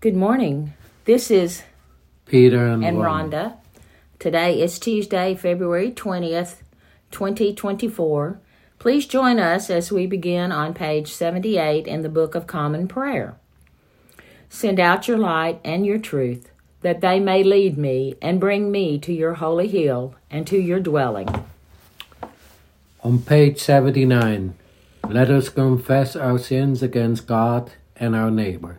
Good morning. This is Peter and, and Ron. Rhonda. Today is Tuesday, February 20th, 2024. Please join us as we begin on page 78 in the Book of Common Prayer. Send out your light and your truth, that they may lead me and bring me to your holy hill and to your dwelling. On page 79, let us confess our sins against God and our neighbor.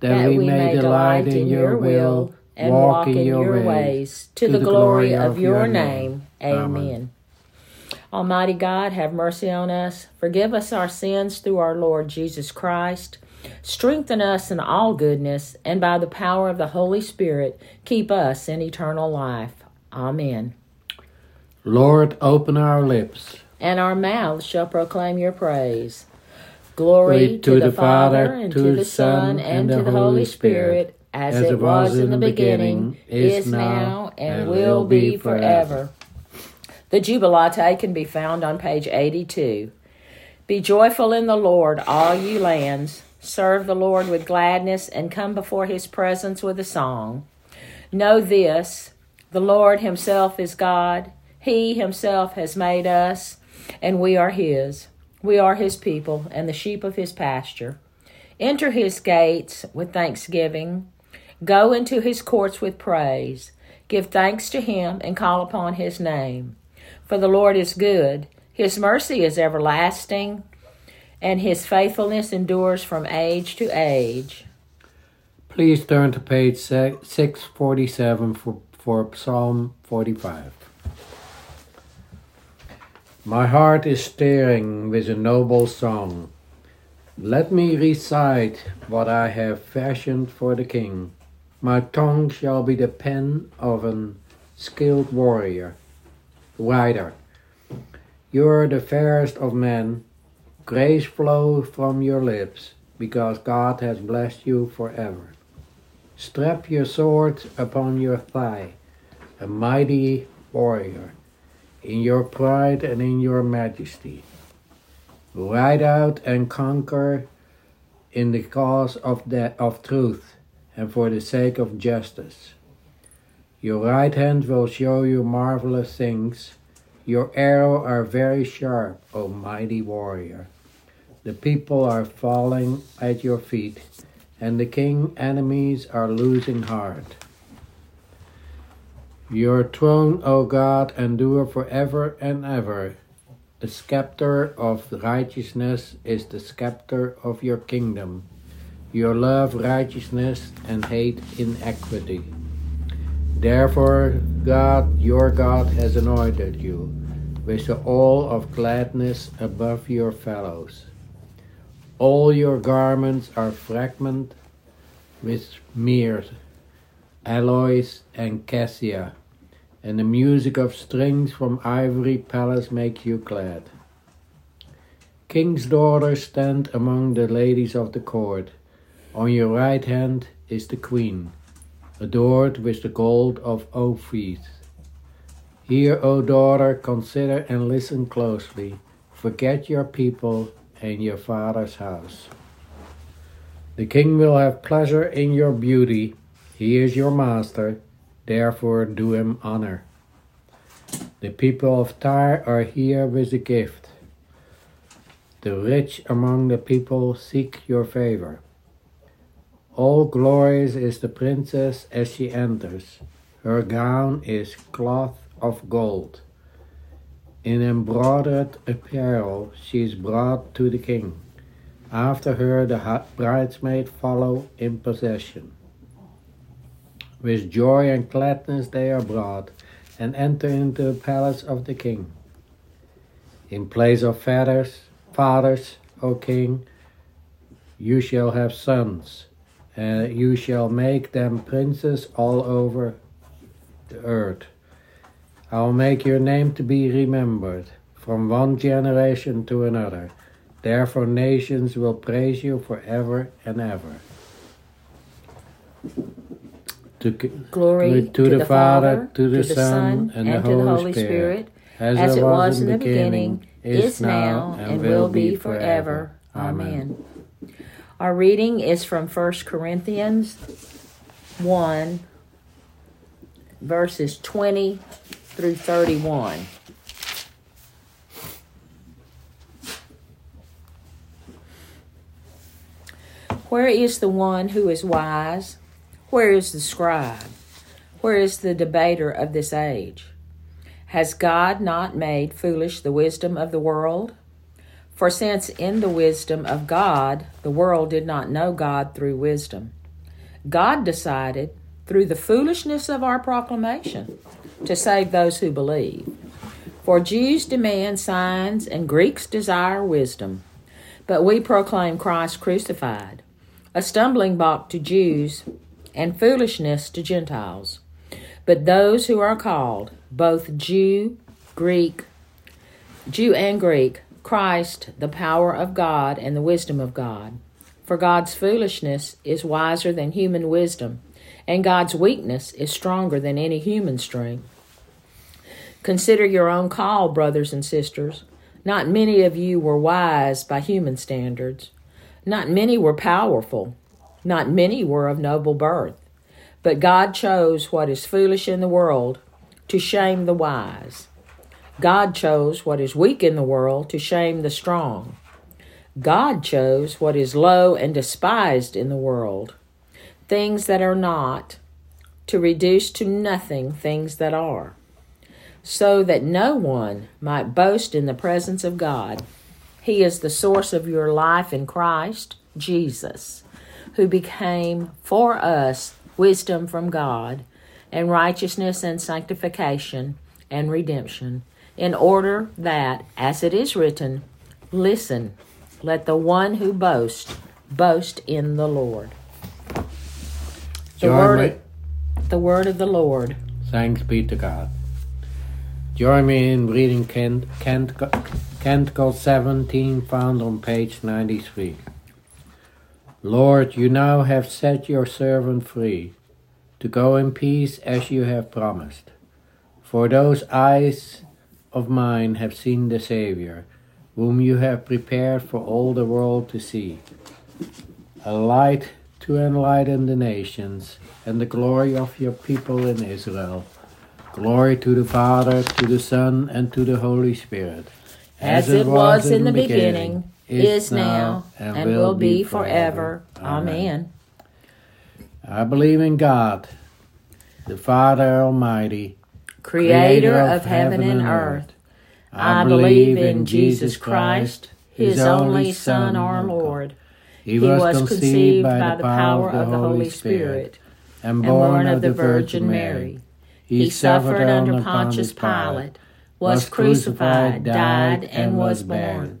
that we may delight in your will and walk in your ways, to the glory of your name. Amen. Almighty God, have mercy on us. Forgive us our sins through our Lord Jesus Christ. Strengthen us in all goodness, and by the power of the Holy Spirit, keep us in eternal life. Amen. Lord, open our lips. And our mouths shall proclaim your praise. Glory to, the Father, and to the Son, and to the Holy Spirit, as it was in the beginning, is now, and will be forever. The Jubilate can be found on page 82. Be joyful in the Lord, all you lands. Serve the Lord with gladness and come before his presence with a song. Know this the Lord himself is God. He himself has made us, and we are his. We are his people and the sheep of his pasture. Enter his gates with thanksgiving. Go into his courts with praise. Give thanks to him and call upon his name. For the Lord is good, his mercy is everlasting, and his faithfulness endures from age to age. Please turn to page 647 for, for Psalm 45. My heart is stirring with a noble song. Let me recite what I have fashioned for the king. My tongue shall be the pen of an skilled warrior. Rider, you are the fairest of men. Grace flow from your lips, because God has blessed you forever. Strap your sword upon your thigh, a mighty warrior, in your pride and in your majesty. Ride out and conquer in the cause of, that, of truth and for the sake of justice. Your right hand will show you marvelous things. Your arrow are very sharp, O mighty warrior. The people are falling at your feet, and the king enemies are losing heart. Your throne, O God, endure forever and ever. The scepter of righteousness is the scepter of your kingdom. Your love righteousness and hate inequity. Therefore, God, your God, has anointed you with the oil of gladness above your fellows. All your garments are fragment with myrrh, aloes, and cassia, and the music of strings from ivory palace makes you glad. King's daughters stand among the ladies of the court. On your right hand is the queen, adored with the gold of Ophir. Hear, O daughter, consider and listen closely. Forget your people and your father's house. The king will have pleasure in your beauty. He is your master, therefore do him honor. The people of Tyre are here with a gift. The rich among the people seek your favor. All glorious is the princess as she enters. Her gown is cloth of gold. In embroidered apparel she is brought to the king. After her the bridesmaids follow in procession. With joy and gladness they are brought and enter into the palace of the king. In place of fathers, fathers, O king, you shall have sons, and you shall make them princes all over the earth. I will make your name to be remembered from one generation to another. Therefore, nations will praise you forever and ever. To, Glory to, the, the Father, to the, to Son, and, and, the Holy, Holy Spirit, Spirit, as, as it was in the beginning, is now, and will be forever. Amen. Our reading is from 1 Corinthians 1, verses 20 through 31. Where is the one who is wise? Where is the scribe? Where is the debater of this age? Has God not made foolish the wisdom of the world? For since in the wisdom of God the world did not know God through wisdom, God decided, through the foolishness of our proclamation, to save those who believe. For Jews demand signs and Greeks desire wisdom, but we proclaim Christ crucified a stumbling block to Jews, and foolishness to Gentiles. But those who are called, both Jew, Greek, Jew and Greek, Christ, the power of God and the wisdom of God. For God's foolishness is wiser than human wisdom, and God's weakness is stronger than any human strength. Consider your own call, brothers and sisters. Not many of you were wise by human standards. Not many were powerful, not many were of noble birth. But God chose what is foolish in the world to shame the wise. God chose what is weak in the world to shame the strong. God chose what is low and despised in the world, things that are not, to reduce to nothing things that are, so that no one might boast in the presence of God. He is the source of your life in Christ Jesus, who became for us wisdom from God and righteousness and sanctification and redemption, in order that, as it is written, listen, let the one who boasts boast in the Lord. The word, the word of the Lord. Thanks be to God. Join me in reading Kent, Kent, Canticle 17, found on page 93. Lord, you now have set your servant free to go in peace as you have promised. For those eyes of mine have seen the Saviour, whom you have prepared for all the world to see, a light to enlighten the nations, and the glory of your people in Israel. Glory to the Father, to the Son, and to the Holy Spirit as it was in the beginning, is now, and will be forever. Amen. I believe in God, the Father Almighty, creator of heaven and earth. I believe in Jesus Christ, his only Son, our Lord. He was conceived by the power of the Holy Spirit and born of the Virgin Mary. He suffered under Pontius Pilate was crucified, died, and was born.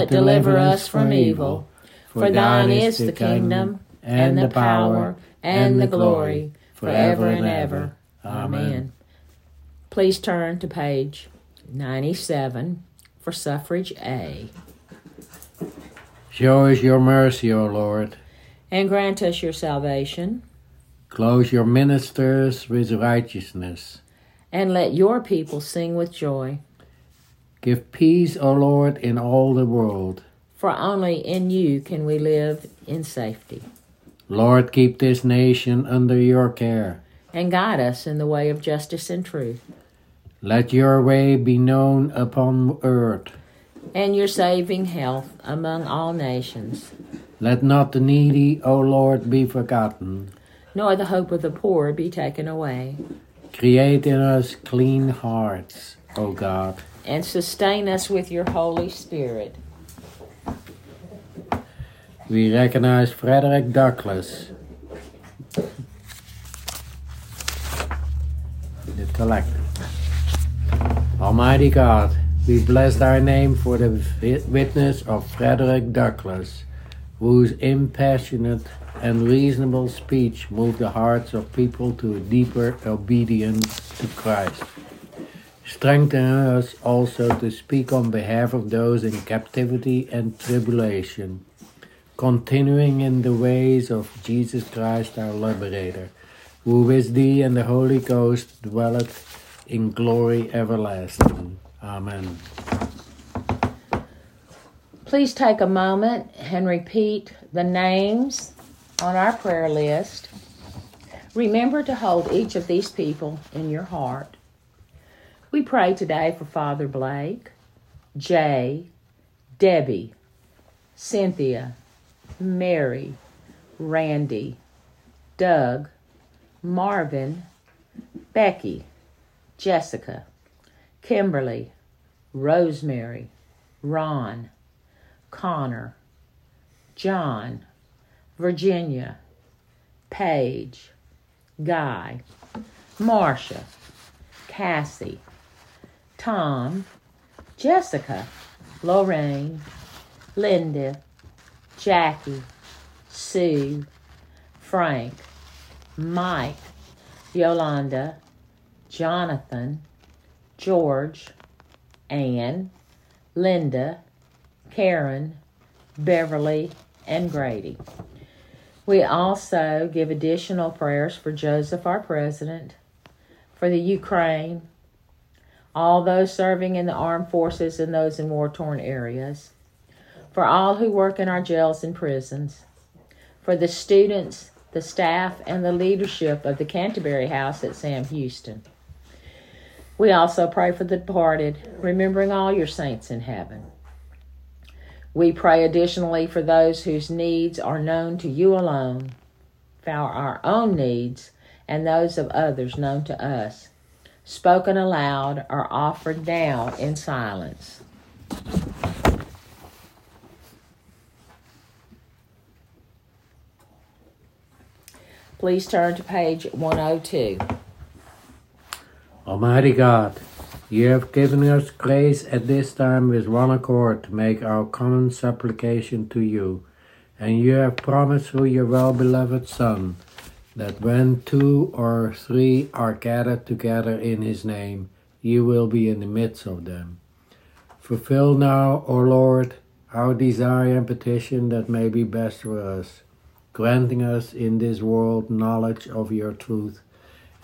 but deliver us from evil. For thine is the kingdom, and the power, and the glory, forever and ever. Amen. Please turn to page 97 for suffrage A. Show us your mercy, O Lord. And grant us your salvation. Clothe your ministers with righteousness. And let your people sing with joy. Give peace, O Lord, in all the world. For only in you can we live in safety. Lord, keep this nation under your care. And guide us in the way of justice and truth. Let your way be known upon earth. And your saving health among all nations. Let not the needy, O Lord, be forgotten. Nor the hope of the poor be taken away. Create in us clean hearts, O God. And sustain us with your Holy Spirit. We recognize Frederick Douglass, the collector. Almighty God, we bless thy name for the witness of Frederick Douglass, whose impassionate and reasonable speech moved the hearts of people to a deeper obedience to Christ. Strengthen us also to speak on behalf of those in captivity and tribulation continuing in the ways of Jesus Christ our Liberator, who with thee and the Holy Ghost dwelleth in glory everlasting. Amen. Please take a moment and repeat the names on our prayer list. Remember to hold each of these people in your heart. We pray today for Father Blake, Jay, Debbie, Cynthia, Mary, Randy, Doug, Marvin, Becky, Jessica, Kimberly, Rosemary, Ron, Connor, John, Virginia, Paige, Guy, Marcia, Cassie, Tom, Jessica, Lorraine, Linda, Jackie, Sue, Frank, Mike, Yolanda, Jonathan, George, Anne, Linda, Karen, Beverly, and Grady. We also give additional prayers for Joseph, our president, for the Ukraine, all those serving in the armed forces and those in war torn areas, for all who work in our jails and prisons, for the students, the staff, and the leadership of the Canterbury House at Sam Houston. We also pray for the departed, remembering all your saints in heaven. We pray additionally for those whose needs are known to you alone, for our own needs and those of others known to us, spoken aloud or offered now in silence. Please turn to page 102. Almighty God, you have given us grace at this time with one accord to make our common supplication to you, and you have promised through your well beloved Son that when two or three are gathered together in his name, you will be in the midst of them. Fulfill now, O Lord, our desire and petition that may be best for us granting us in this world knowledge of your truth,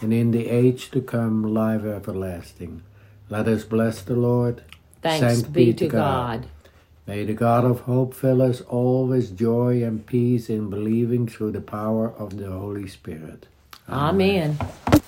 and in the age to come life everlasting. Let us bless the Lord. Thanks, Thanks be, be, to God. God. May the God of hope fill us all with joy and peace in believing through the power of the Holy Spirit. Amen. Amen.